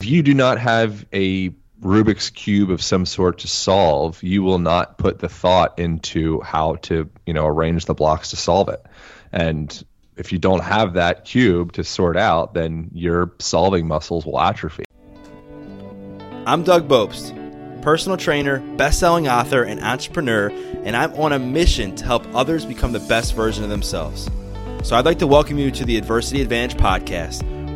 if you do not have a Rubik's cube of some sort to solve, you will not put the thought into how to, you know, arrange the blocks to solve it. And if you don't have that cube to sort out, then your solving muscles will atrophy. I'm Doug Bopst, personal trainer, best-selling author, and entrepreneur, and I'm on a mission to help others become the best version of themselves. So I'd like to welcome you to the Adversity Advantage podcast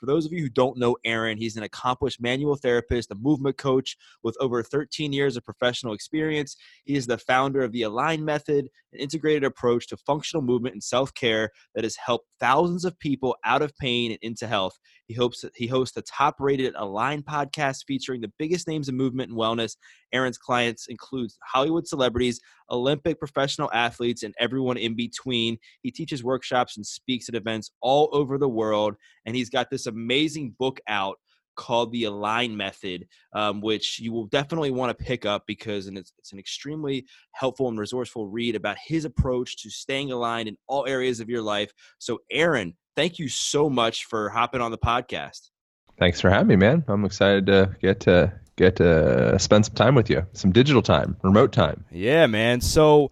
for those of you who don't know Aaron, he's an accomplished manual therapist, a movement coach with over 13 years of professional experience. He is the founder of the Align Method, an integrated approach to functional movement and self care that has helped thousands of people out of pain and into health. He hopes he hosts the top rated Align podcast featuring the biggest names in movement and wellness. Aaron's clients include Hollywood celebrities, Olympic professional athletes, and everyone in between. He teaches workshops and speaks at events all over the world. And he's got this amazing book out called the Align Method, um, which you will definitely want to pick up because and it's, it's an extremely helpful and resourceful read about his approach to staying aligned in all areas of your life. So, Aaron, thank you so much for hopping on the podcast. Thanks for having me, man. I'm excited to get to get to spend some time with you, some digital time, remote time. Yeah, man. So,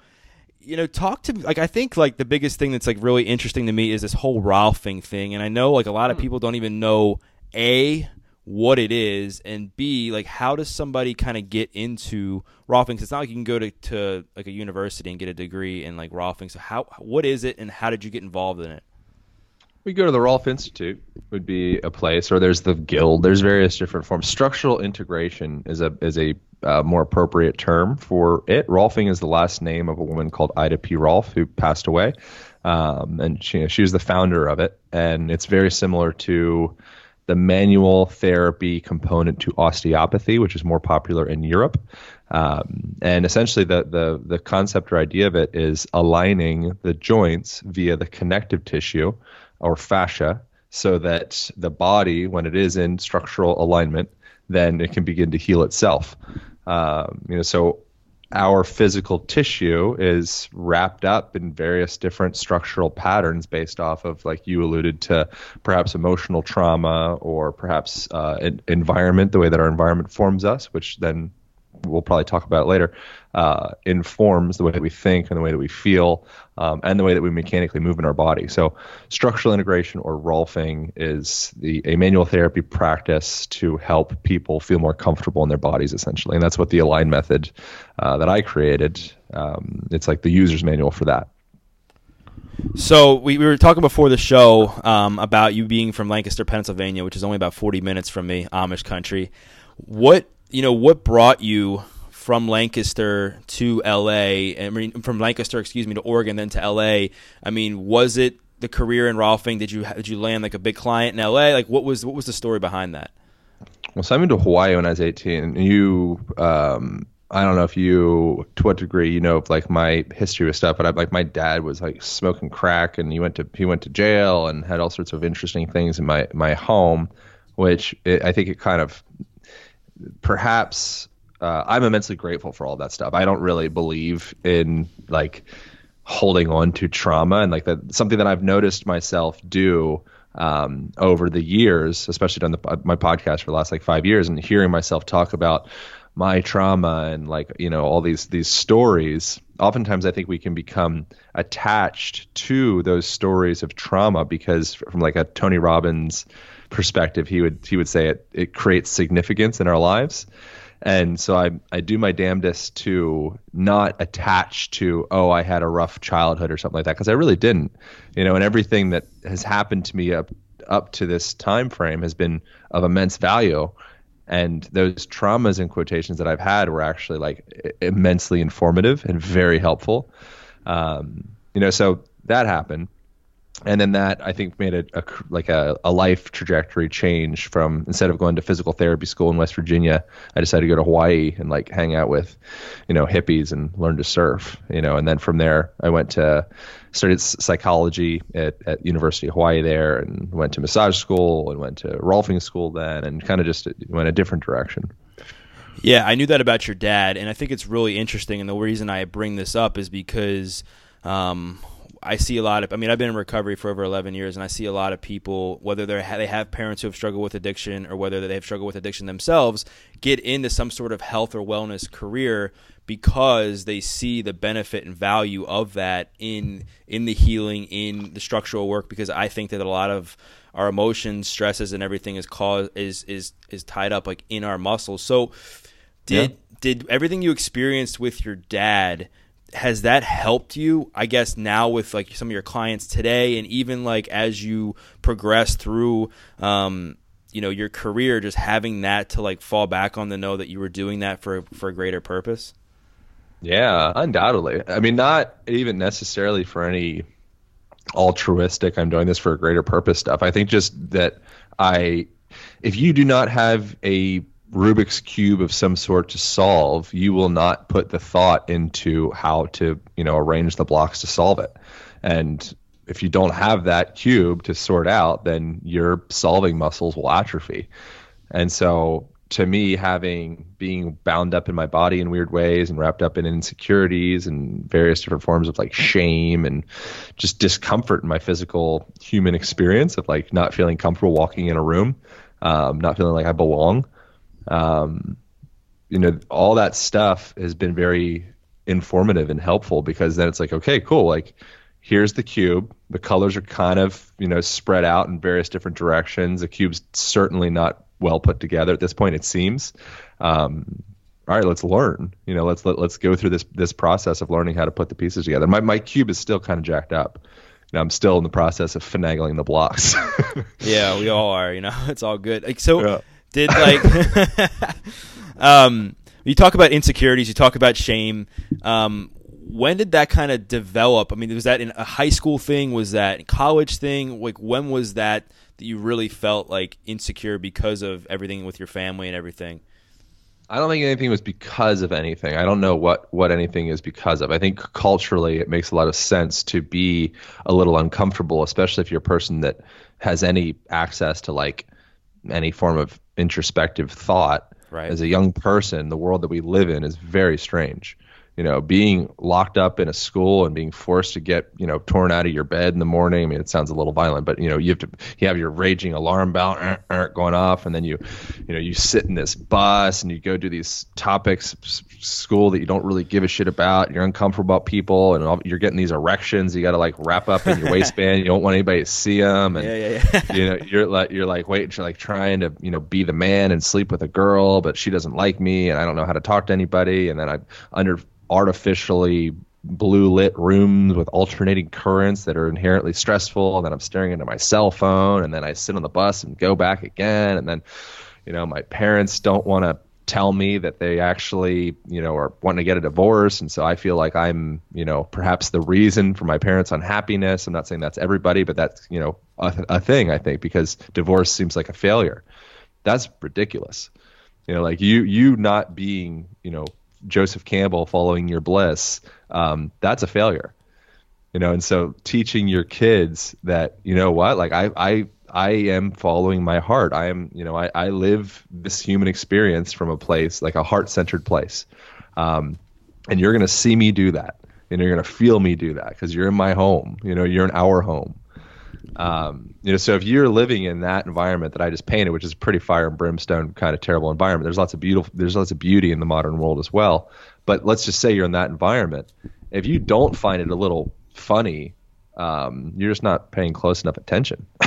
you know, talk to like I think like the biggest thing that's like really interesting to me is this whole Rolfing thing, and I know like a lot of hmm. people don't even know a what it is and b like how does somebody kind of get into Rolfing? Cause it's not like you can go to, to like a university and get a degree in like Rolfing. So how what is it and how did you get involved in it? We go to the Rolf Institute would be a place, or there's the Guild. There's various different forms. Structural integration is a is a uh, more appropriate term for it. Rolfing is the last name of a woman called Ida P. Rolf who passed away, um, and she she was the founder of it. And it's very similar to the manual therapy component to osteopathy, which is more popular in Europe. Um, and essentially, the, the the concept or idea of it is aligning the joints via the connective tissue or fascia so that the body, when it is in structural alignment, then it can begin to heal itself. Um, you know, so our physical tissue is wrapped up in various different structural patterns based off of, like you alluded to, perhaps emotional trauma or perhaps uh, environment, the way that our environment forms us, which then we'll probably talk about it later, uh, informs the way that we think and the way that we feel um, and the way that we mechanically move in our body. So, structural integration or Rolfing is the a manual therapy practice to help people feel more comfortable in their bodies, essentially, and that's what the Align method uh, that I created. Um, it's like the user's manual for that. So we, we were talking before the show um, about you being from Lancaster, Pennsylvania, which is only about 40 minutes from me, Amish country. What you know, what brought you from Lancaster to LA? I mean, from Lancaster, excuse me, to Oregon, then to LA. I mean, was it the career in Rolfing? Did you did you land like a big client in LA? Like, what was what was the story behind that? Well, so I moved to Hawaii when I was 18. You, um, I don't know if you, to what degree you know like my history with stuff, but I, like my dad was like smoking crack, and he went to he went to jail and had all sorts of interesting things in my my home, which it, I think it kind of perhaps uh, I'm immensely grateful for all that stuff. I don't really believe in like holding on to trauma and like that something that I've noticed myself do um, over the years, especially on the, my podcast for the last like five years, and hearing myself talk about my trauma and like you know all these these stories. Oftentimes, I think we can become attached to those stories of trauma because from like a Tony Robbins perspective, he would he would say it it creates significance in our lives. And so I I do my damnedest to not attach to oh I had a rough childhood or something like that because I really didn't, you know. And everything that has happened to me up up to this time frame has been of immense value, and those traumas and quotations that I've had were actually like immensely informative and very helpful. Um, you know, so that happened, and then that I think made a, a like a, a, life trajectory change from instead of going to physical therapy school in West Virginia, I decided to go to Hawaii and like hang out with, you know, hippies and learn to surf, you know, and then from there I went to started psychology at, at University of Hawaii there and went to massage school and went to Rolfing school then and kind of just went a different direction. Yeah, I knew that about your dad, and I think it's really interesting. And the reason I bring this up is because um, I see a lot of. I mean, I've been in recovery for over 11 years, and I see a lot of people, whether they they have parents who have struggled with addiction or whether they have struggled with addiction themselves, get into some sort of health or wellness career because they see the benefit and value of that in in the healing, in the structural work. Because I think that a lot of our emotions, stresses, and everything is caused is is is tied up like in our muscles. So, did yeah. did everything you experienced with your dad? Has that helped you i guess now with like some of your clients today? And even like as you progress through um, you know your career just having that to like fall back on to know that you were doing that for for a greater purpose? Yeah undoubtedly. I mean not even necessarily for any altruistic i'm doing this for a greater purpose stuff. I think just that i if you do not have a Rubik's cube of some sort to solve, you will not put the thought into how to, you know, arrange the blocks to solve it. And if you don't have that cube to sort out, then your solving muscles will atrophy. And so to me, having being bound up in my body in weird ways and wrapped up in insecurities and various different forms of like shame and just discomfort in my physical human experience of like not feeling comfortable walking in a room, um, not feeling like I belong um, you know, all that stuff has been very informative and helpful because then it's like, okay, cool. Like, here's the cube. The colors are kind of, you know, spread out in various different directions. The cube's certainly not well put together at this point, it seems. Um, all right, let's learn. You know, let's let, let's go through this this process of learning how to put the pieces together. My my cube is still kind of jacked up. You know, I'm still in the process of finagling the blocks. yeah, we all are. You know, it's all good. Like so. Yeah did like um, you talk about insecurities, you talk about shame. Um, when did that kind of develop? I mean, was that in a high school thing? Was that a college thing? Like, when was that that you really felt like insecure because of everything with your family and everything? I don't think anything was because of anything. I don't know what what anything is because of. I think culturally it makes a lot of sense to be a little uncomfortable, especially if you're a person that has any access to like any form of introspective thought right. as a young person the world that we live in is very strange you know, being locked up in a school and being forced to get, you know, torn out of your bed in the morning. I mean, it sounds a little violent, but you know, you have to, you have your raging alarm bell uh, uh, going off, and then you, you know, you sit in this bus and you go do these topics school that you don't really give a shit about. You're uncomfortable about people, and all, you're getting these erections. You got to like wrap up in your waistband. You don't want anybody to see them, and yeah, yeah, yeah. you know, you're like, you're like, wait, you're like trying to, you know, be the man and sleep with a girl, but she doesn't like me, and I don't know how to talk to anybody, and then I under artificially blue lit rooms with alternating currents that are inherently stressful and then I'm staring into my cell phone and then I sit on the bus and go back again and then you know my parents don't want to tell me that they actually you know are wanting to get a divorce and so I feel like I'm you know perhaps the reason for my parents unhappiness. I'm not saying that's everybody but that's you know a, a thing I think because divorce seems like a failure. That's ridiculous. You know like you you not being you know Joseph Campbell following your bliss, um, that's a failure. You know, and so teaching your kids that, you know what, like I, I, I am following my heart. I am, you know, I, I live this human experience from a place like a heart centered place. Um, and you're going to see me do that. And you're going to feel me do that because you're in my home. You know, you're in our home. Um, you know, so if you're living in that environment that I just painted, which is a pretty fire and brimstone kind of terrible environment, there's lots of beautiful, there's lots of beauty in the modern world as well. But let's just say you're in that environment. If you don't find it a little funny, um, you're just not paying close enough attention.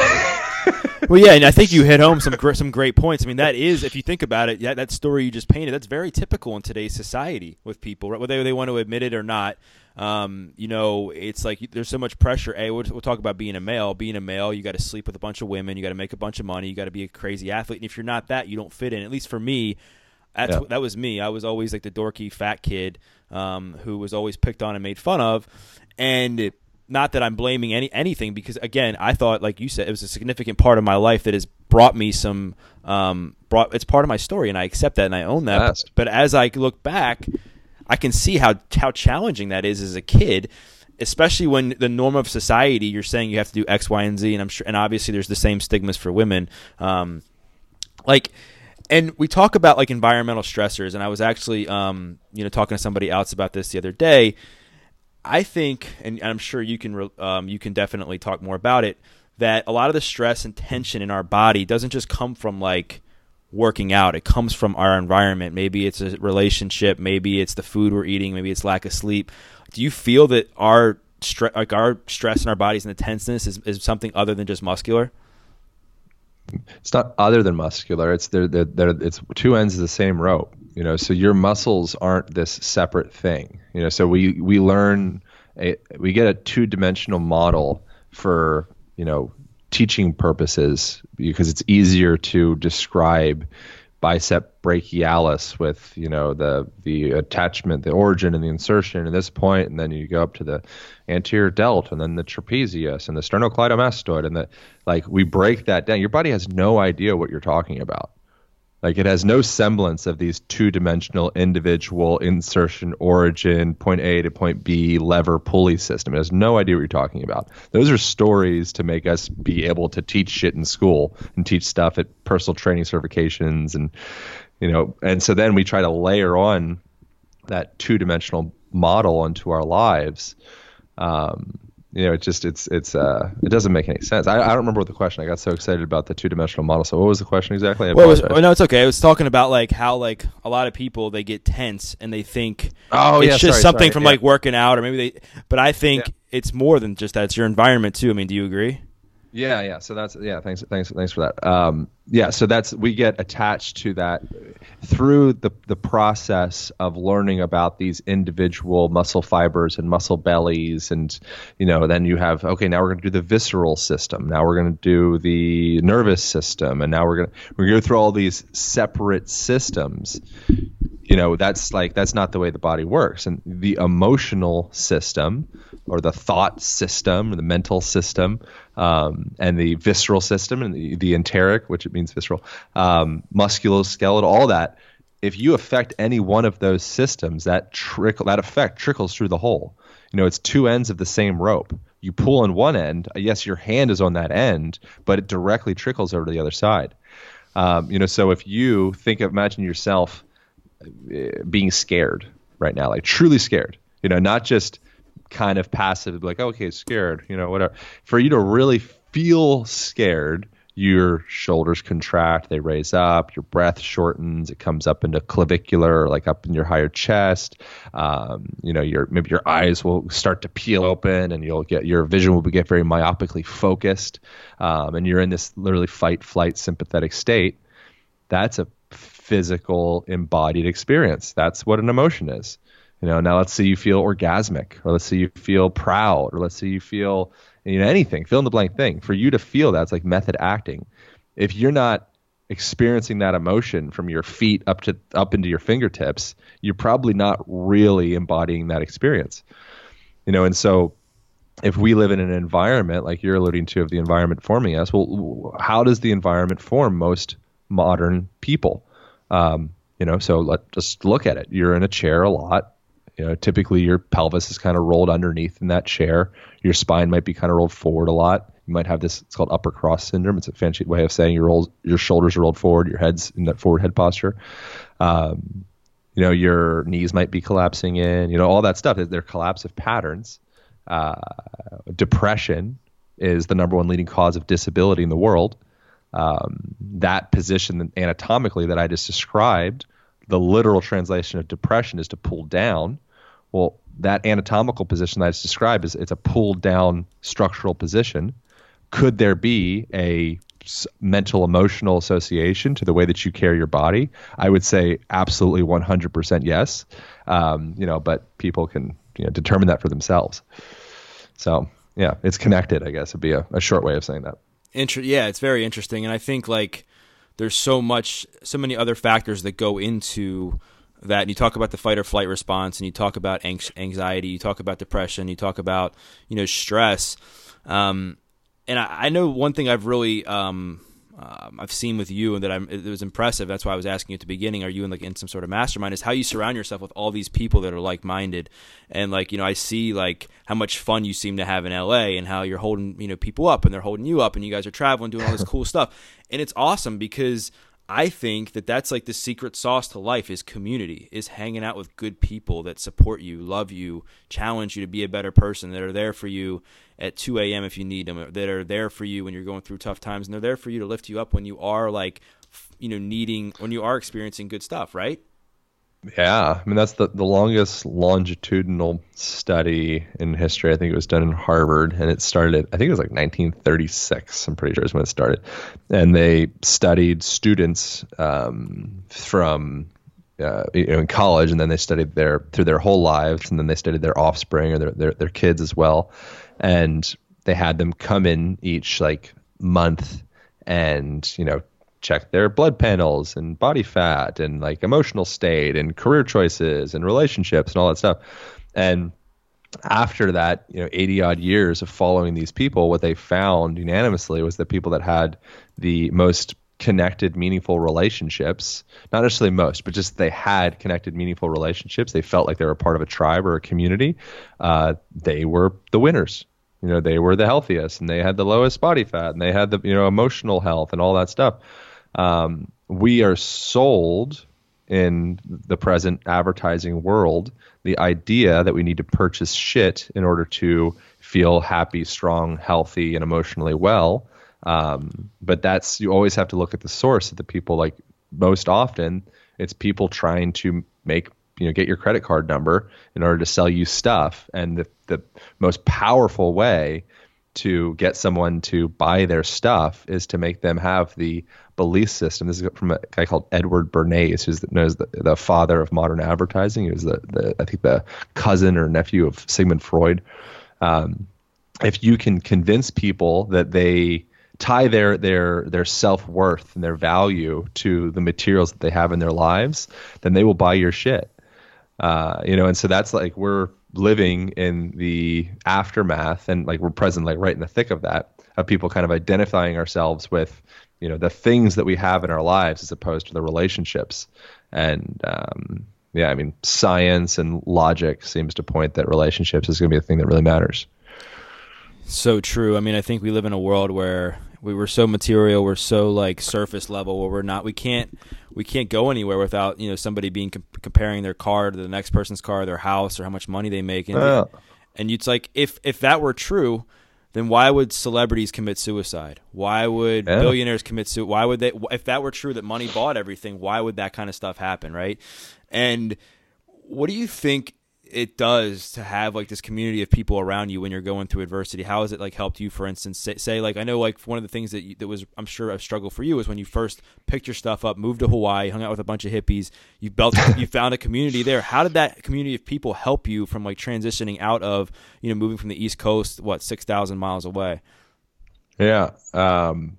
well, yeah, and I think you hit home some gr- some great points. I mean, that is, if you think about it, yeah, that story you just painted, that's very typical in today's society with people, right? whether they want to admit it or not. Um, you know, it's like there's so much pressure. Hey, we'll, we'll talk about being a male. Being a male, you got to sleep with a bunch of women. You got to make a bunch of money. You got to be a crazy athlete. And if you're not that, you don't fit in. At least for me, that's, yeah. that was me. I was always like the dorky fat kid um, who was always picked on and made fun of. And not that I'm blaming any anything because again, I thought like you said it was a significant part of my life that has brought me some um brought it's part of my story and I accept that and I own that. But, but as I look back, I can see how how challenging that is as a kid especially when the norm of society you're saying you have to do X, Y, and Z, and I'm sure, and obviously there's the same stigmas for women. Um, like, and we talk about like environmental stressors, and I was actually, um, you know, talking to somebody else about this the other day. I think, and I'm sure you can, um, you can definitely talk more about it. That a lot of the stress and tension in our body doesn't just come from like working out. It comes from our environment. Maybe it's a relationship. Maybe it's the food we're eating. Maybe it's lack of sleep. Do you feel that our stre- like our stress in our bodies and the tenseness is, is something other than just muscular? It's not other than muscular. It's they're, they're, they're, it's two ends of the same rope. You know, so your muscles aren't this separate thing. You know, so we we learn a we get a two dimensional model for you know teaching purposes because it's easier to describe bicep brachialis with you know the the attachment the origin and the insertion at this point and then you go up to the anterior delt and then the trapezius and the sternocleidomastoid and the like we break that down. Your body has no idea what you're talking about like it has no semblance of these two-dimensional individual insertion origin point A to point B lever pulley system. It has no idea what you're talking about. Those are stories to make us be able to teach shit in school and teach stuff at personal training certifications and you know and so then we try to layer on that two-dimensional model into our lives. Um, you know, it just it's it's uh it doesn't make any sense. I, I don't remember what the question. I got so excited about the two dimensional model. So what was the question exactly? I well, was, oh, no, it's okay. I was talking about like how like a lot of people they get tense and they think oh it's yeah, just sorry, something sorry, from yeah. like working out or maybe they. But I think Yeah. it's more than just that. It's your environment too. I mean, do you agree? Yeah, yeah. So that's yeah. Thanks, thanks, thanks for that. Um, yeah. So that's we get attached to that through the the process of learning about these individual muscle fibers and muscle bellies, and you know, then you have okay. Now we're going to do the visceral system. Now we're going to do the nervous system, and now we're going to we're going to go through all these separate systems. You know, that's like that's not the way the body works, and the emotional system or the thought system or the mental system um, and the visceral system and the, the enteric, which it means visceral, um, musculoskeletal, all that. If you affect any one of those systems, that trickle that effect trickles through the whole. You know, it's two ends of the same rope. You pull on one end, uh, yes, your hand is on that end, but it directly trickles over to the other side. Um, you know, so if you think of imagine yourself being scared right now, like truly scared. You know, not just kind of passive, like okay, scared. You know, whatever. For you to really feel scared, your shoulders contract, they raise up, your breath shortens, it comes up into clavicular, like up in your higher chest. Um, you know, your maybe your eyes will start to peel open, and you'll get your vision will get very myopically focused, um, and you're in this literally fight, flight, sympathetic state. That's a physical embodied experience. That's what an emotion is. You know, now let's say you feel orgasmic, or let's say you feel proud, or let's say you feel you know anything, fill in the blank thing. For you to feel that's like method acting. If you're not experiencing that emotion from your feet up to up into your fingertips, you're probably not really embodying that experience. You know, and so if we live in an environment like you're alluding to of the environment forming us, well, how does the environment form most modern people? Um, you know, so let just look at it. You're in a chair a lot. You know, typically your pelvis is kind of rolled underneath in that chair. Your spine might be kind of rolled forward a lot. You might have this. It's called upper cross syndrome. It's a fancy way of saying your roll, your shoulders are rolled forward, your head's in that forward head posture. Um, you know, your knees might be collapsing in. You know, all that stuff. They're collapsive patterns. Uh, depression is the number one leading cause of disability in the world. Um, that position anatomically that I just described, the literal translation of depression is to pull down. Well, that anatomical position that I just described is it's a pulled down structural position. Could there be a mental emotional association to the way that you carry your body? I would say absolutely 100% yes. Um, you know, but people can you know determine that for themselves. So yeah, it's connected. I guess would be a, a short way of saying that. Inter- yeah, it's very interesting, and I think like there's so much, so many other factors that go into that. And you talk about the fight or flight response and you talk about anxiety you talk about depression you talk about you know stress. Um, and I, I, know one thing i've really um, um, I've seen with you and that I'm, it was impressive. That's why I was asking you at the beginning, are you in like in some sort of mastermind is how you surround yourself with all these people that are like-minded. And like, you know, I see like how much fun you seem to have in LA and how you're holding, you know, people up and they're holding you up and you guys are traveling, doing all this cool stuff. And it's awesome because I think that that's like the secret sauce to life is community, is hanging out with good people that support you, love you, challenge you to be a better person, that are there for you at 2 a.m. if you need them, that are there for you when you're going through tough times, and they're there for you to lift you up when you are like, you know, needing, when you are experiencing good stuff, right? Yeah, I mean that's the the longest longitudinal study in history. I think it was done in Harvard, and it started. I think it was like 1936. I'm pretty sure is when it started, and they studied students um, from uh, you know, in college, and then they studied their through their whole lives, and then they studied their offspring or their their, their kids as well, and they had them come in each like month and you know check their blood panels and body fat and like emotional state and career choices and relationships and all that stuff. And after that, you know, 80 odd years of following these people, what they found unanimously was that people that had the most connected, meaningful relationships, not necessarily most, but just they had connected, meaningful relationships, they felt like they were part of a tribe or a community, uh, they were the winners. You know, they were the healthiest and they had the lowest body fat and they had the, you know, emotional health and all that stuff um, we are sold in the present advertising world the idea that we need to purchase shit in order to feel happy, strong, healthy, and emotionally well. Um, but that's you always have to look at the source of the people. Like most often, it's people trying to make you know get your credit card number in order to sell you stuff, and the the most powerful way to get someone to buy their stuff is to make them have the belief system. This is from a guy called Edward Bernays, who's the, knows the, the father of modern advertising. He was the, the, I think the cousin or nephew of Sigmund Freud. Um, if you can convince people that they tie their their their self worth and their value to the materials that they have in their lives, then they will buy your shit. Uh, you know, and so that's like we're living in the aftermath and like we're present like right in the thick of that of people kind of identifying ourselves with you know the things that we have in our lives as opposed to the relationships. And um, yeah i mean science and logic seems to point that relationships is going to be the thing that really matters. So true. I mean i think we live in a world where we were so material we're so like surface level where we're not we can't we can't go anywhere without you know somebody being comparing their car to the next person's car their house or how much money they make and, uh. and it's like if if that were true then why would celebrities commit suicide why would yeah. billionaires commit suicide why would they if that were true that money bought everything why would that kind of stuff happen right and what do you think it does to have like this community of people around you when you're going through adversity? How has it like helped you for instance say, say like i know like one of the things that you, that was i'm sure a struggle for you was when you first picked your stuff up moved to hawaii hung out with a bunch of hippies you built you found a community there. How did that community of people help you from like transitioning out of you know moving from the east coast what 6000 miles away? Yeah um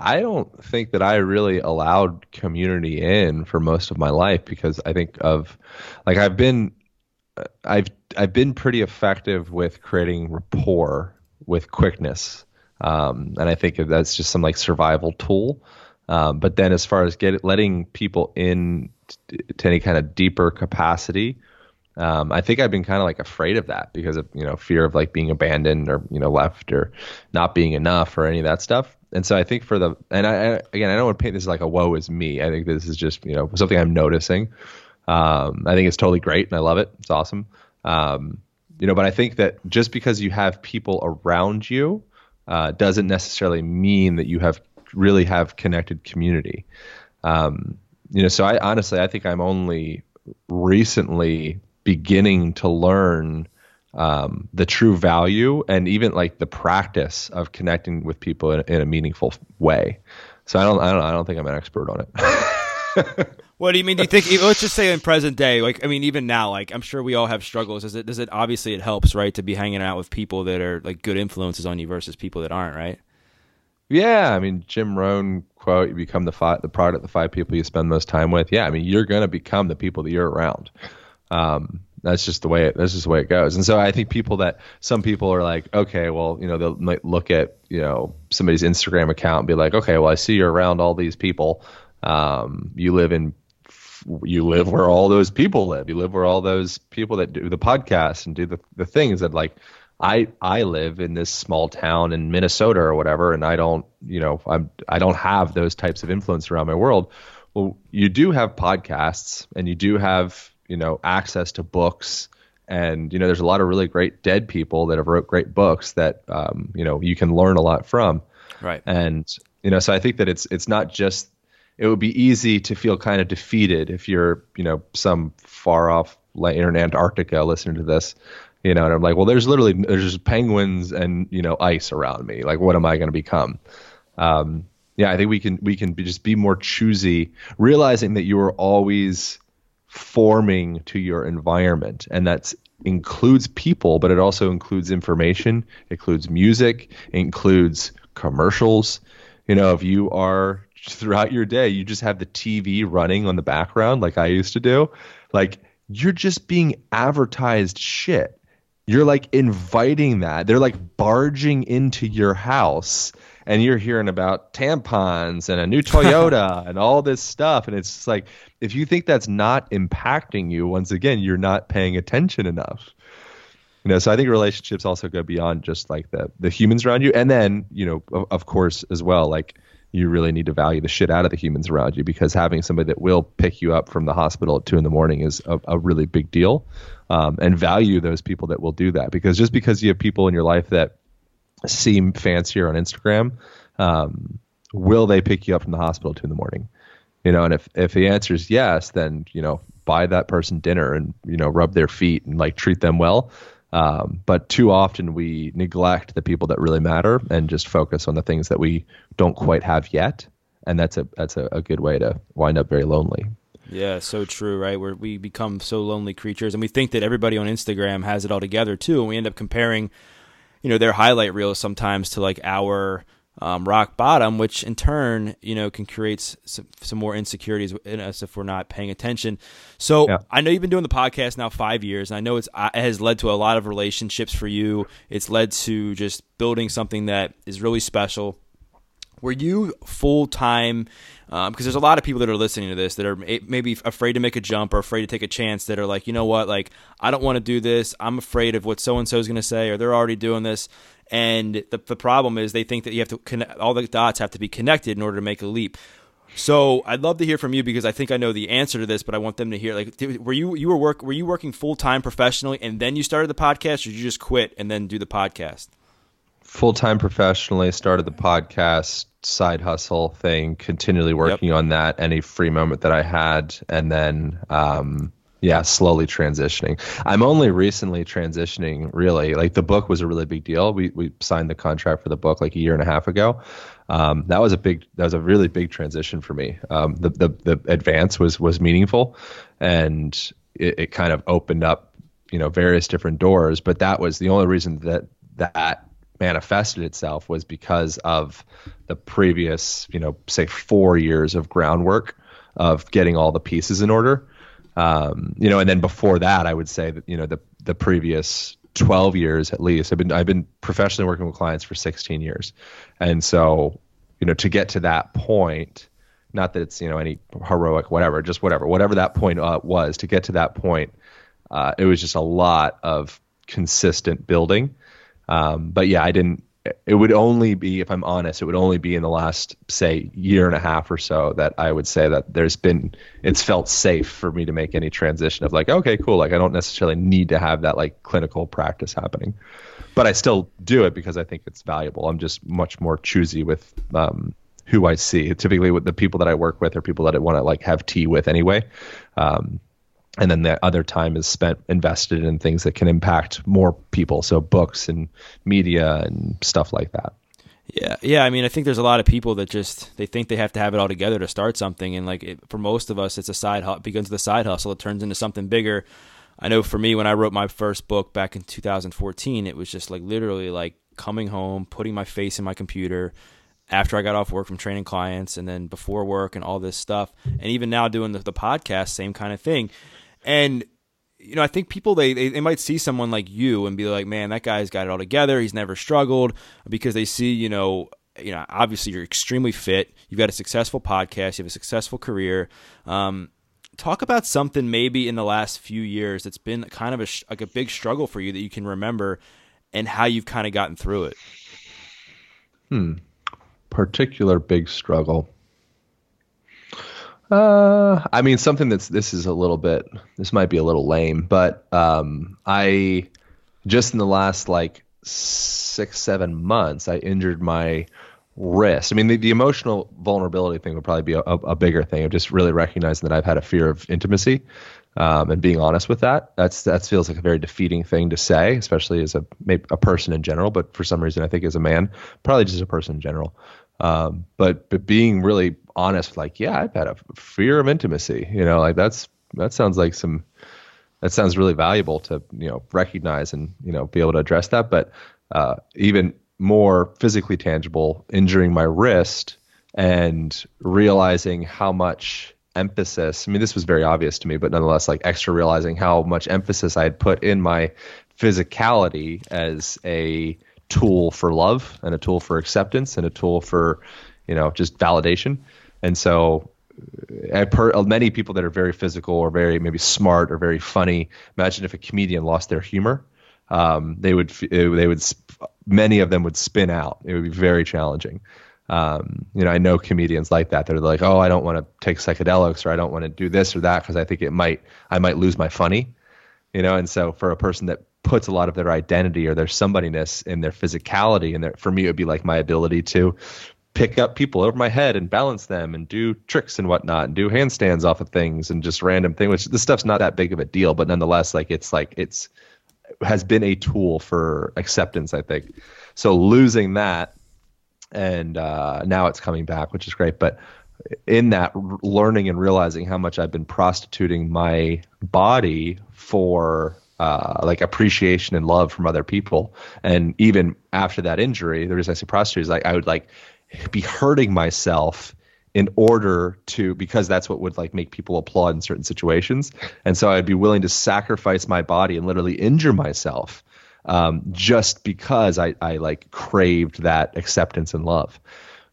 I don't think that I really allowed community in for most of my life because I think of like I've been I've I've been pretty effective with creating rapport with quickness, um, and I think that's just some like survival tool. Um, but then, as far as get letting people in t- to any kind of deeper capacity, um, I think I've been kind of like afraid of that because of you know fear of like being abandoned or you know left or not being enough or any of that stuff. And so I think for the and I, I again I don't want to paint this like a woe is me. I think this is just you know something I'm noticing. Um, I think it's totally great and I love it. It's awesome. Um, you know, but I think that just because you have people around you uh, doesn't necessarily mean that you have really have connected community. Um, you know, so I honestly I think I'm only recently beginning to learn um, the true value and even like the practice of connecting with people in, in a meaningful way. So I don't, I don't, I don't think I'm an expert on it. What do you mean? Do you think? Let's just say in present day, like I mean, even now, like I'm sure we all have struggles. Does it? Does it? Obviously, it helps, right, to be hanging out with people that are like good influences on you versus people that aren't, right? Yeah, I mean Jim Rohn quote: "You become the five, the product, of the five people you spend most time with." Yeah, I mean you're to become the people that you're around. Um, that's just the way it, that's just the way it goes. And so I think people that some people are like, okay, well, you know, they'll might look at you know somebody's Instagram account and be like, okay, well, I see you're around all these people. Um, you live in you live where all those people live. You live where all those people that do the podcast and do the the things that like I I live in this small town in Minnesota or whatever, and I don't you know I'm I don't have those types of influence around my world. Well, you do have podcasts, and you do have you know access to books and you know there's a lot of really great dead people that have wrote great books that um, you know you can learn a lot from right and you know so i think that it's it's not just it would be easy to feel kind of defeated if you're you know some far off in antarctica listening to this you know and i'm like well there's literally there's penguins and you know ice around me. Like what am i going to become? Um, yeah i think we can we can be, just be more choosy realizing that you are always forming to your environment and that includes people but it also includes information includes music includes commercials. You know if you are throughout your day you just have the tv running on the background like i used to do like you're just being advertised shit you're like inviting that they're like barging into your house and you're hearing about tampons and a new Toyota and all this stuff. And it's like, if you think that's not impacting you, once again, you're not paying attention enough. You know, so I think relationships also go beyond just like the the humans around you, and then you know, of, of course, as well, like you really need to value the shit out of the humans around you because having somebody that will pick you up from the hospital at two in the morning is a, a really big deal. Um, and value those people that will do that because just because you have people in your life that seem fancier on Instagram, um, will they pick you up from the hospital two in the morning? You know, and if if the answer is yes, then you know buy that person dinner and you know rub their feet and like treat them well. Um, but too often we neglect the people that really matter and just focus on the things that we don't quite have yet, and that's a that's a, a good way to wind up very lonely. Yeah, so true, right? Where we become so lonely creatures, and we think that everybody on Instagram has it all together too, and we end up comparing you know their highlight reels sometimes to like our um, rock bottom, which in turn, you know, can create some, some, more insecurities in us if we're not paying attention. So yeah. I know you've been doing the podcast now five years, and I know it's it has led to a lot of relationships for you. It's led to just building something that is really special. Were you full time? Um, because there's a lot of people that are listening to this that are maybe afraid to make a jump or afraid to take a chance that are like, you know what, like I don't want to do this. I'm afraid of what so and so is going to say, or they're already doing this. And the, the problem is they think that you have to connect, all the dots have to be connected in order to make a leap. So I'd love to hear from you because I think I know the answer to this, but I want them to hear. Like, were you you were work were you working full time professionally and then you started the podcast, or did you just quit and then do the podcast? Full time professionally, started the podcast side hustle thing, continually working yep. on that any free moment that I had, and then um, yeah, slowly transitioning. I'm only recently transitioning. Really, like the book was a really big deal. We we signed the contract for the book like a year and a half ago. Um, that was a big that was a really big transition for me. Um, the the the advance was was meaningful, and it, it kind of opened up you know various different doors. But that was the only reason that that manifested itself was because of the previous, you know, say four years of groundwork of getting all the pieces in order. Um, you know, and then before that, I would say that you know the the previous 12 years at least. I've been I've been professionally working with clients for 16 years, and so you know to get to that point, not that it's you know any heroic whatever, just whatever whatever that point uh, was to get to that point, uh, it was just a lot of consistent building um, but yeah, I didn't. It would only be, if I'm honest, it would only be in the last, say, year and a half or so that I would say that there's been, it's felt safe for me to make any transition of like, okay, cool. Like I don't necessarily need to have that like clinical practice happening, but I still do it because I think it's valuable. I'm just much more choosy with um, who I see. Typically, with the people that I work with are people that I want to like have tea with anyway. Um, and then the other time is spent invested in things that can impact more people. So books and media and stuff like that. Yeah yeah i mean i think there's a lot of people that just they think they have to have it all together to start something. And like it, for most of us it's a side hustle begins a side hustle. It turns into something bigger. I know for me when i wrote my first book back in 2014 it was just like literally like coming home putting my face in my computer after I got off work from training clients and then before work and all this stuff. And even now doing the, the podcast, same kind of thing. And, you know, I think people, they, they, they might see someone like you and be like, man, that guy's got it all together. He's never struggled because they see, you know, you know, obviously you're extremely fit. You've got a successful podcast. You have a successful career. Um, talk about something maybe in the last few years that's been kind of a like a big struggle for you that you can remember, and how you've kind of gotten through it. Hmm. Particular big struggle. Uh, I mean, something that's this is a little bit. This might be a little lame, but um, I just in the last like six seven months, I injured my wrist. I mean, the, the emotional vulnerability thing would probably be a, a, bigger thing of just really recognizing that I've had a fear of intimacy um, and being honest with that. That's that feels like a very defeating thing to say, especially as a a person in general. But for some reason, I think as a man, probably just a person in general. Um, but but being really honest, like yeah, I've had a fear of intimacy. You know, like that's that sounds like some that sounds really valuable to you know recognize and you know be able to address that. But uh, even more physically tangible, injuring my wrist and realizing how much emphasis. I mean, this was very obvious to me, but nonetheless, like extra realizing how much emphasis I had put in my physicality as a tool for love and a tool for acceptance and a tool for, you know, just validation. And so I've heard many people that are very physical or very maybe smart or very funny. Imagine if a comedian lost their humor. Um, they would they would many of them would spin out. It would be very challenging. Um, you know, I know comedians like that. They're like, oh, I don't want to take psychedelics or I don't want to do this or that because I think it might, I might lose my funny. You know, and so for a person that puts a lot of their identity or their somebodyness in their physicality, and their, for me, it would be like my ability to pick up people over my head and balance them and do tricks and whatnot and do handstands off of things and just random thing. Which this stuff's not that big of a deal, but nonetheless, like it's like it's has been a tool for acceptance, I think. So losing that, and uh, now it's coming back, which is great. But in that, learning and realizing how much I've been prostituting my body for uh, like appreciation and love from other people, and even after that injury, the reason I say prostitute is like I would like be hurting myself in order to because that's what would like make people applaud in certain situations. And so i'd be willing to sacrifice my body and literally injure myself um, just because I, I like craved that acceptance and love.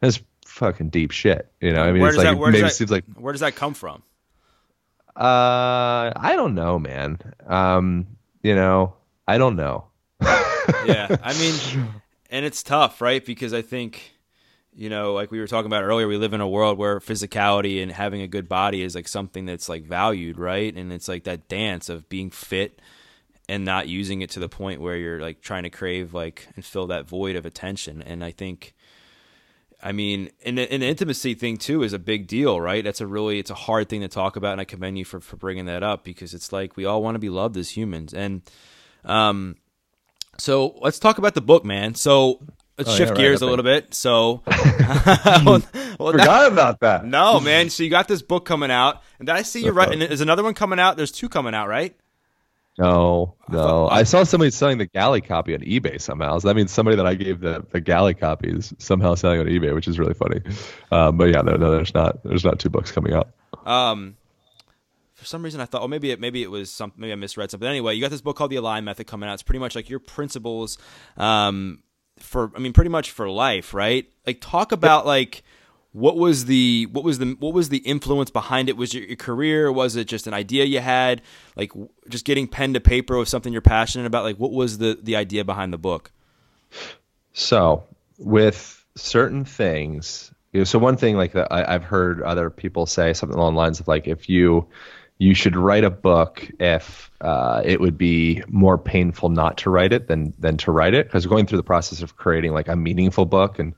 It's fucking deep shit you know? I mean where it's does like that, where maybe it seems like where does that come from? Uh i don't know man. Um you know i don't know. Yeah i mean and it's tough right? Because i think you know, like we were talking about earlier, we live in a world where physicality and having a good body is like something that's like valued, right? And it's like that dance of being fit and not using it to the point where you're like trying to crave like and fill that void of attention. And I think, I mean, an, an intimacy thing too is a big deal, right? That's a really, it's a hard thing to talk about. And I commend you for, for bringing that up because it's like we all want to be loved as humans. And, um, so let's talk about the book, man. So let's oh, shift yeah, gears a little bit. So, well, well, forgot about that. No, man. So you got this book coming out, and I see you right. And there's another one coming out. There's two coming out, right? No, no. I, I, saw somebody selling the galley copy on eBay somehow. So that means somebody that I gave the, the galley copy is somehow selling on eBay, which is really funny. Um, but yeah, no, no, there's not. There's not two books coming out. Um, for some reason I thought, oh, maybe it maybe it was some maybe I misread something. Anyway, you got this book called The Align Method coming out. It's pretty much like your principles, um, for I mean pretty much for life, right? Like talk about like what was the what was the what was the influence behind it? Was it your career? Was it just an idea you had? Like just getting pen to paper with something you're passionate about? Like what was the the idea behind the book? So with certain things, you know, so one thing like that I, I've heard other people say something along the lines of like if you you should write a book if uh, it would be more painful not to write it than than to write it. Because going through the process of creating like a meaningful book and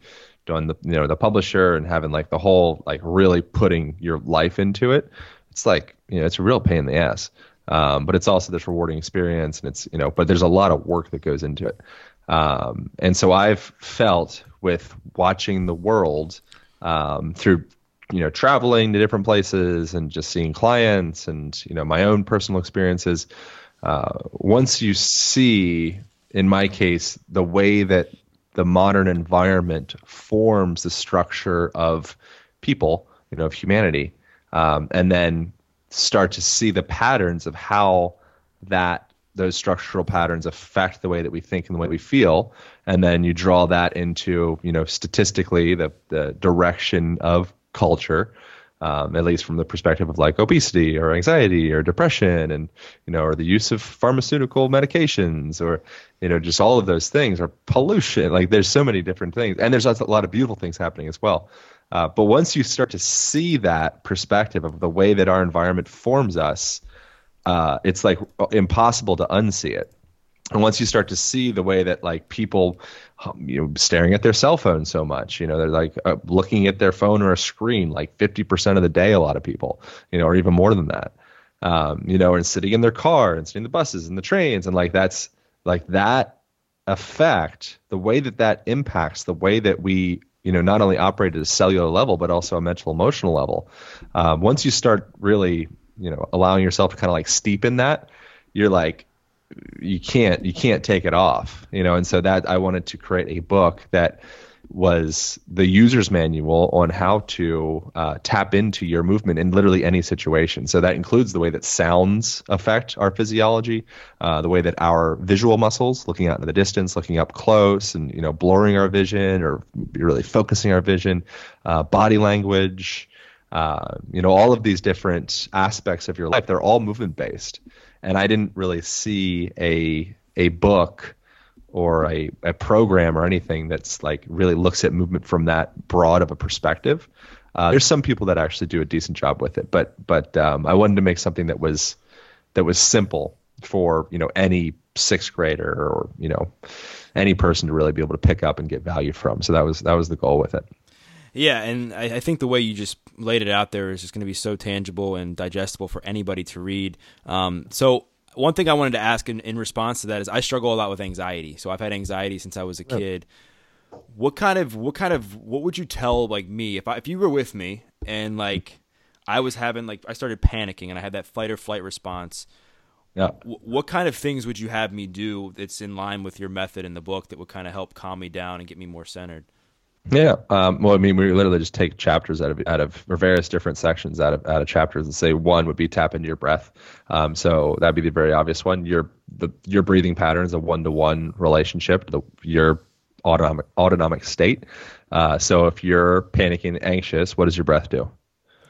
doing the you know the publisher and having like the whole like really putting your life into it it's like you know it's a real pain in the ass. Um, but it's also this rewarding experience and it's you know but there's a lot of work that goes into it. Um, and so I've felt with watching the world um, through you know traveling to different places and just seeing clients and you know my own personal experiences uh, once you see in my case the way that the modern environment forms the structure of people, you know, of humanity, um, and then start to see the patterns of how that those structural patterns affect the way that we think and the way we feel and then you draw that into you know statistically the the direction of culture um, at least from the perspective of like obesity or anxiety or depression and you know or the use of pharmaceutical medications or you know just all of those things or pollution. Like there's so many different things. And there's a lot of beautiful things happening as well. Uh, but once you start to see that perspective of the way that our environment forms us uh, it's like impossible to unsee it and once you start to see the way that like people um, you know staring at their cell phone so much you know they're like uh, looking at their phone or a screen like 50% of the day a lot of people you know or even more than that. Um, you know and sitting in their car and sitting in the buses and the trains and like that's like that effect the way that that impacts the way that we you know not only operate at a cellular level but also a mental emotional level um, once you start really you know allowing yourself to kind of like steep in that you're like you can't you can't take it off you know and so that i wanted to create a book that was the user's manual on how to uh, tap into your movement in literally any situation. So that includes the way that sounds affect our physiology, uh, the way that our visual muscles, looking out into the distance, looking up close, and you know blurring our vision or really focusing our vision, uh, body language, uh, you know all of these different aspects of your life. They're all movement based and I didn't really see a a book or a, a program or anything that's like really looks at movement from that broad of a perspective. Uh, there's some people that actually do a decent job with it, but but um, I wanted to make something that was that was simple for you know any sixth grader or you know any person to really be able to pick up and get value from. So that was that was the goal with it. Yeah, and I, I, think the way you just laid it out there is just going to be so tangible and digestible for anybody to read. Um, so one thing I wanted to ask in, in, response to that is I struggle a lot with anxiety. So I've had anxiety since I was a kid. What kind of what kind of what would you tell like me if I, if you were with me and like I was having like I started panicking and I had that fight or flight response. Yeah. W- what kind of things would you have me do that's in line with your method in the book that would kind of help calm me down and get me more centered? Yeah. Um, well, I mean, we literally just take chapters out of out of or various different sections out of out of chapters and say one would be tap into your breath. Um, so that'd be the very obvious one. Your the your breathing pattern is a one to one relationship. The your autonomic autonomic state. Uh, so if you're panicking, anxious, what does your breath do?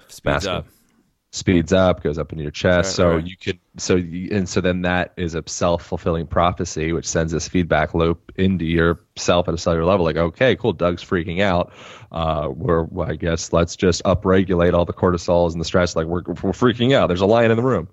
Speeds Masking. up speeds up, goes up into your chest. Right, so right. you could so you, and so then that is a self fulfilling prophecy, which sends this feedback loop into yourself at a cellular level. Like, okay, cool, Doug's freaking out. Uh, we're well, I guess let's just upregulate all the cortisols and the stress. Like we're we're freaking out. There's a lion in the room.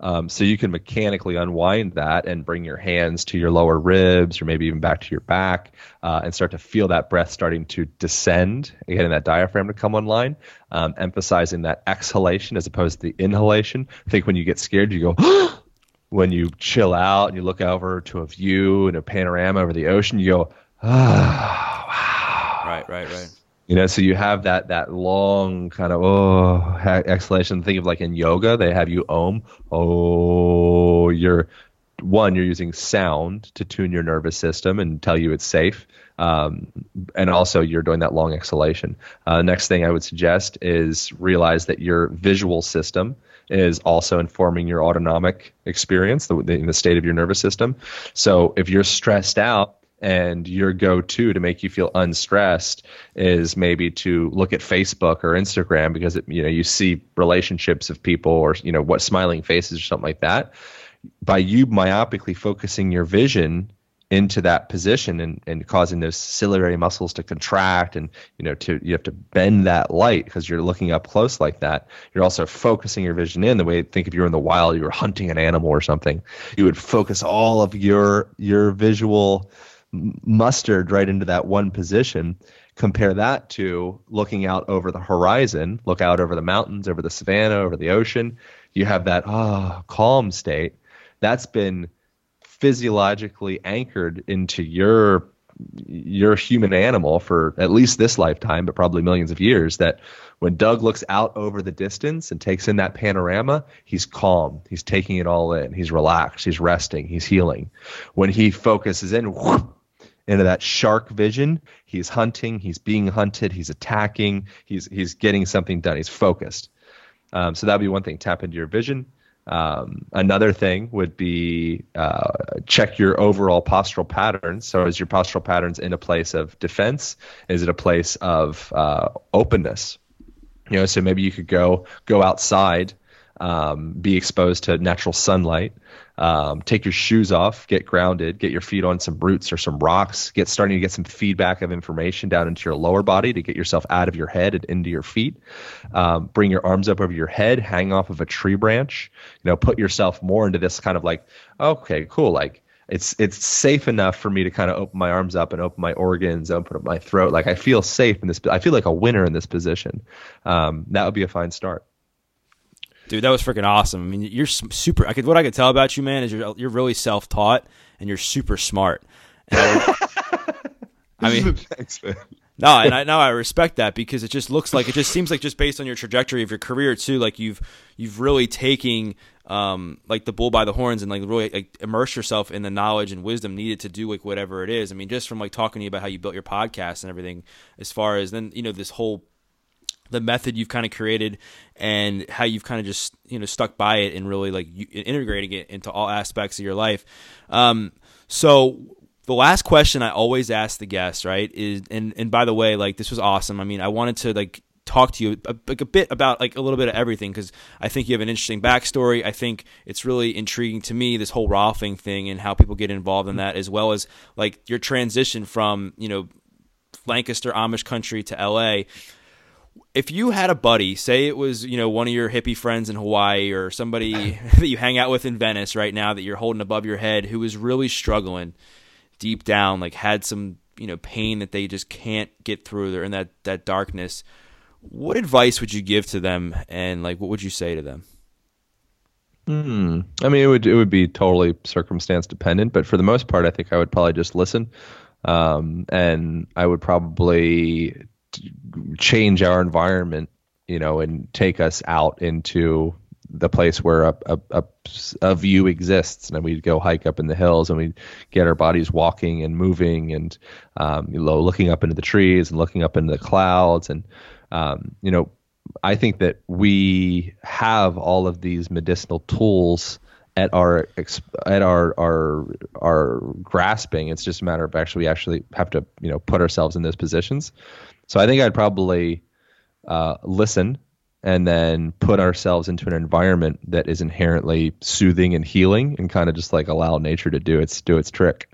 Um, so you can mechanically unwind that and bring your hands to your lower ribs or maybe even back to your back uh, and start to feel that breath starting to descend, getting that diaphragm to come online, um, emphasizing that exhalation as opposed to the inhalation. I think when you get scared, you go, when you chill out and you look over to a view and a panorama over the ocean, you go, ah, wow. Right, right, right. You know, so you have that that long kind of oh exhalation. Think of like in yoga, they have you om. Oh, you're one. You're using sound to tune your nervous system and tell you it's safe. Um, and also you're doing that long exhalation. Uh, next thing I would suggest is realize that your visual system is also informing your autonomic experience, the, the, the state of your nervous system. So if you're stressed out, and your go-to to make you feel unstressed is maybe to look at Facebook or Instagram because it, you know you see relationships of people or you know what smiling faces or something like that. By you myopically focusing your vision into that position and, and causing those ciliary muscles to contract and you know to you have to bend that light because you're looking up close like that you're also focusing your vision in the way think if you were in the wild you were hunting an animal or something you would focus all of your your visual mustered right into that one position. Compare that to looking out over the horizon, look out over the mountains, over the savannah, over the ocean. You have that ah oh, calm state. That's been physiologically anchored into your your human animal for at least this lifetime, but probably millions of years. That when Doug looks out over the distance and takes in that panorama, he's calm. He's taking it all in. He's relaxed. He's resting. He's healing. When he focuses in, into that shark vision. He's hunting, he's being hunted, he's attacking, he's he's getting something done. He's focused. Um, so that'd be one thing. Tap into your vision. Um, another thing would be uh, check your overall postural patterns. So, is your postural patterns in a place of defense? Is it a place of uh, openness? You know, so maybe you could go go outside, um, be exposed to natural sunlight, um, take your shoes off, get grounded, get your feet on some roots or some rocks, get starting to get some feedback of information down into your lower body to get yourself out of your head and into your feet. Um, bring your arms up over your head, hang off of a tree branch. You know, put yourself more into this kind of like, okay, cool, like it's it's safe enough for me to kind of open my arms up and open my organs, open up my throat. Like I feel safe in this. I feel like a winner in this position. Um, that would be a fine start. Dude, that was freaking awesome. I mean, you're super. I could what I could tell about you, man, is you're you're really self taught and you're super smart. I, I mean, thanks, man. No, and I now I respect that because it just looks like it just seems like just based on your trajectory of your career too, like you've you've really taking um like the bull by the horns and like really like immerse yourself in the knowledge and wisdom needed to do like whatever it is. I mean, just from like talking to you about how you built your podcast and everything, as far as then you know this whole the method you've kind of created and how you've kind of just you know stuck by it and really like integrating it into all aspects of your life. Um, so the last question i always ask the guests right is and and by the way like this was awesome. I mean i wanted to like talk to you a, like a bit about like a little bit of everything because I think you have an interesting backstory. I think it's really intriguing to me this whole Rolfing thing and how people get involved in that, as well as like your transition from you know Lancaster Amish country to LA if you had a buddy, say it was, you know, one of your hippie friends in Hawaii or somebody that you hang out with in Venice right now that you're holding above your head who is really struggling deep down, like had some, you know, pain that they just can't get through. They're in that, that darkness. What advice would you give to them and like what would you say to them? Hmm. I mean, it would it would be totally circumstance dependent, but for the most part, I think I would probably just listen, um, and I would probably change our environment, you know, and take us out into the place where a, a, a, a, view exists. And we'd go hike up in the hills and we'd get our bodies walking and moving and um, you know looking up into the trees and looking up into the clouds. And um, you know i think that we have all of these medicinal tools at our at our our our grasping. It's just a matter of actually we actually have to you know put ourselves in those positions so I think I'd probably uh, listen and then put ourselves into an environment that is inherently soothing and healing and kind of just like allow nature to do its do its trick.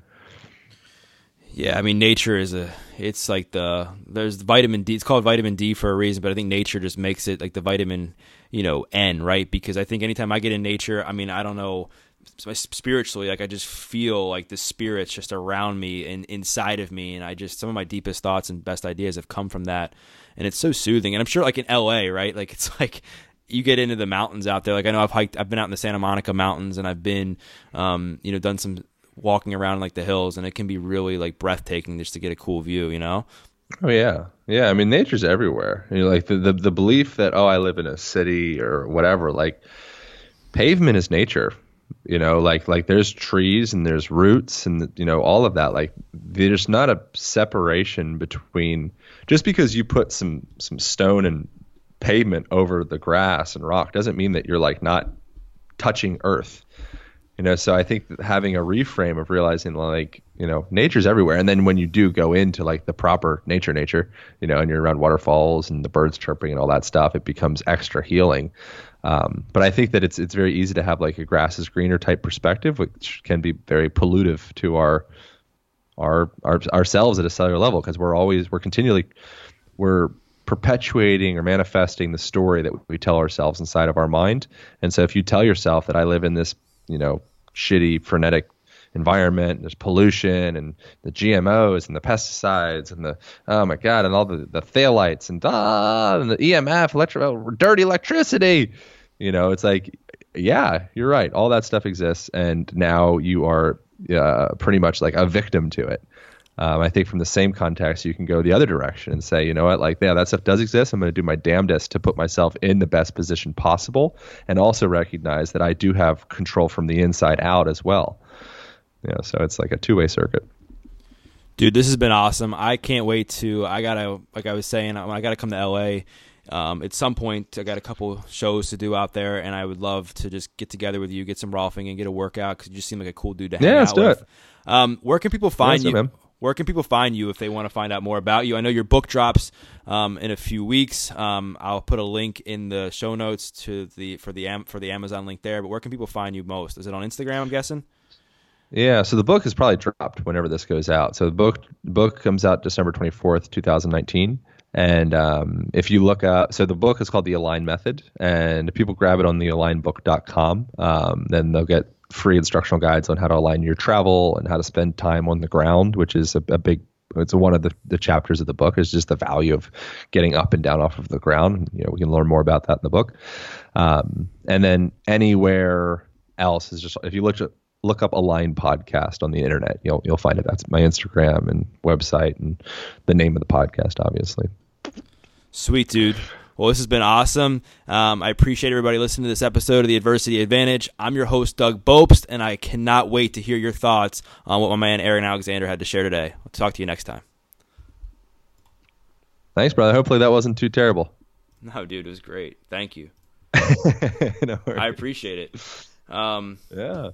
Yeah, I mean nature is a it's like the there's vitamin D it's called vitamin D for a reason, but I think nature just makes it like the vitamin, you know, N, right? Because I think anytime I get in nature, I mean, I don't know spiritually like i just feel like the spirits just around me and inside of me and i just some of my deepest thoughts and best ideas have come from that. And it's so soothing and i'm sure like in la right? Like it's like you get into the mountains out there. Like i know i've hiked i've been out in the santa monica mountains and i've been um you know done some walking around like the hills and it can be really like breathtaking just to get a cool view you know? Oh yeah. Yeah i mean nature's everywhere. You know, like the, the the belief that oh i live in a city or whatever like pavement is nature you know like like there's trees and there's roots and you know all of that. Like there's not a separation between just because you put some some stone and pavement over the grass and rock doesn't mean that you're like not touching earth. You know so i think having a reframe of realizing like you know nature's everywhere. And then when you do go into like the proper nature nature you know and you're around waterfalls and the birds chirping and all that stuff it becomes extra healing um, but I think that it's it's very easy to have like a grass is greener type perspective, which can be very pollutive to our our, our ourselves at a cellular level because we're always we're continually we're perpetuating or manifesting the story that we tell ourselves inside of our mind. And so if you tell yourself that I live in this, you know, shitty frenetic environment, there's pollution and the GMOs and the pesticides and the oh my god and all the the phthalates and ah and the EMF, electro dirty electricity you know, it's like, yeah, you're right. All that stuff exists, and now you are uh, pretty much like a victim to it. Um, I think from the same context, you can go the other direction and say, you know what, like, yeah, that stuff does exist. I'm going to do my damnedest to put myself in the best position possible, and also recognize that I do have control from the inside out as well. Know, so it's like a two way circuit. Dude, this has been awesome. I can't wait to. I gotta, like I was saying, I gotta come to LA. Um, at some point, I got a couple shows to do out there, and I would love to just get together with you, get some rolfing, and get a workout because you just seem like a cool dude to hang Yeah, out with. it. Um, where can people find Yeah, you? it. Where can people find you if they want to find out more about you? I know your book drops um, in a few weeks. Um, I'll put a link in the show notes to the for the for the Amazon link there. But where can people find you most? Is it on Instagram? I'm guessing. Yeah, so the book is probably dropped whenever this goes out. So the book book comes out December twenty fourth, two thousand nineteen. And um, if you look up, so the book is called The Align Method, and if people grab it on thealignbook.com, um, then they'll get free instructional guides on how to align your travel and how to spend time on the ground, which is a, a big. It's one of the, the chapters of the book is just the value of getting up and down off of the ground. You know, we can learn more about that in the book. Um, and then anywhere else is just if you look at look up Align podcast on the internet, you'll you'll find it. That's my Instagram and website and the name of the podcast, obviously. Sweet dude. Well, this has been awesome. Um, I appreciate everybody listening to this episode of the Adversity Advantage. I'm your host, Doug Bopst, and I cannot wait to hear your thoughts on what my man Aaron Alexander had to share today. I'll talk to you next time. Thanks, brother. Hopefully that wasn't too terrible. No, dude, it was great. Thank you. no. I appreciate it. Um, yeah.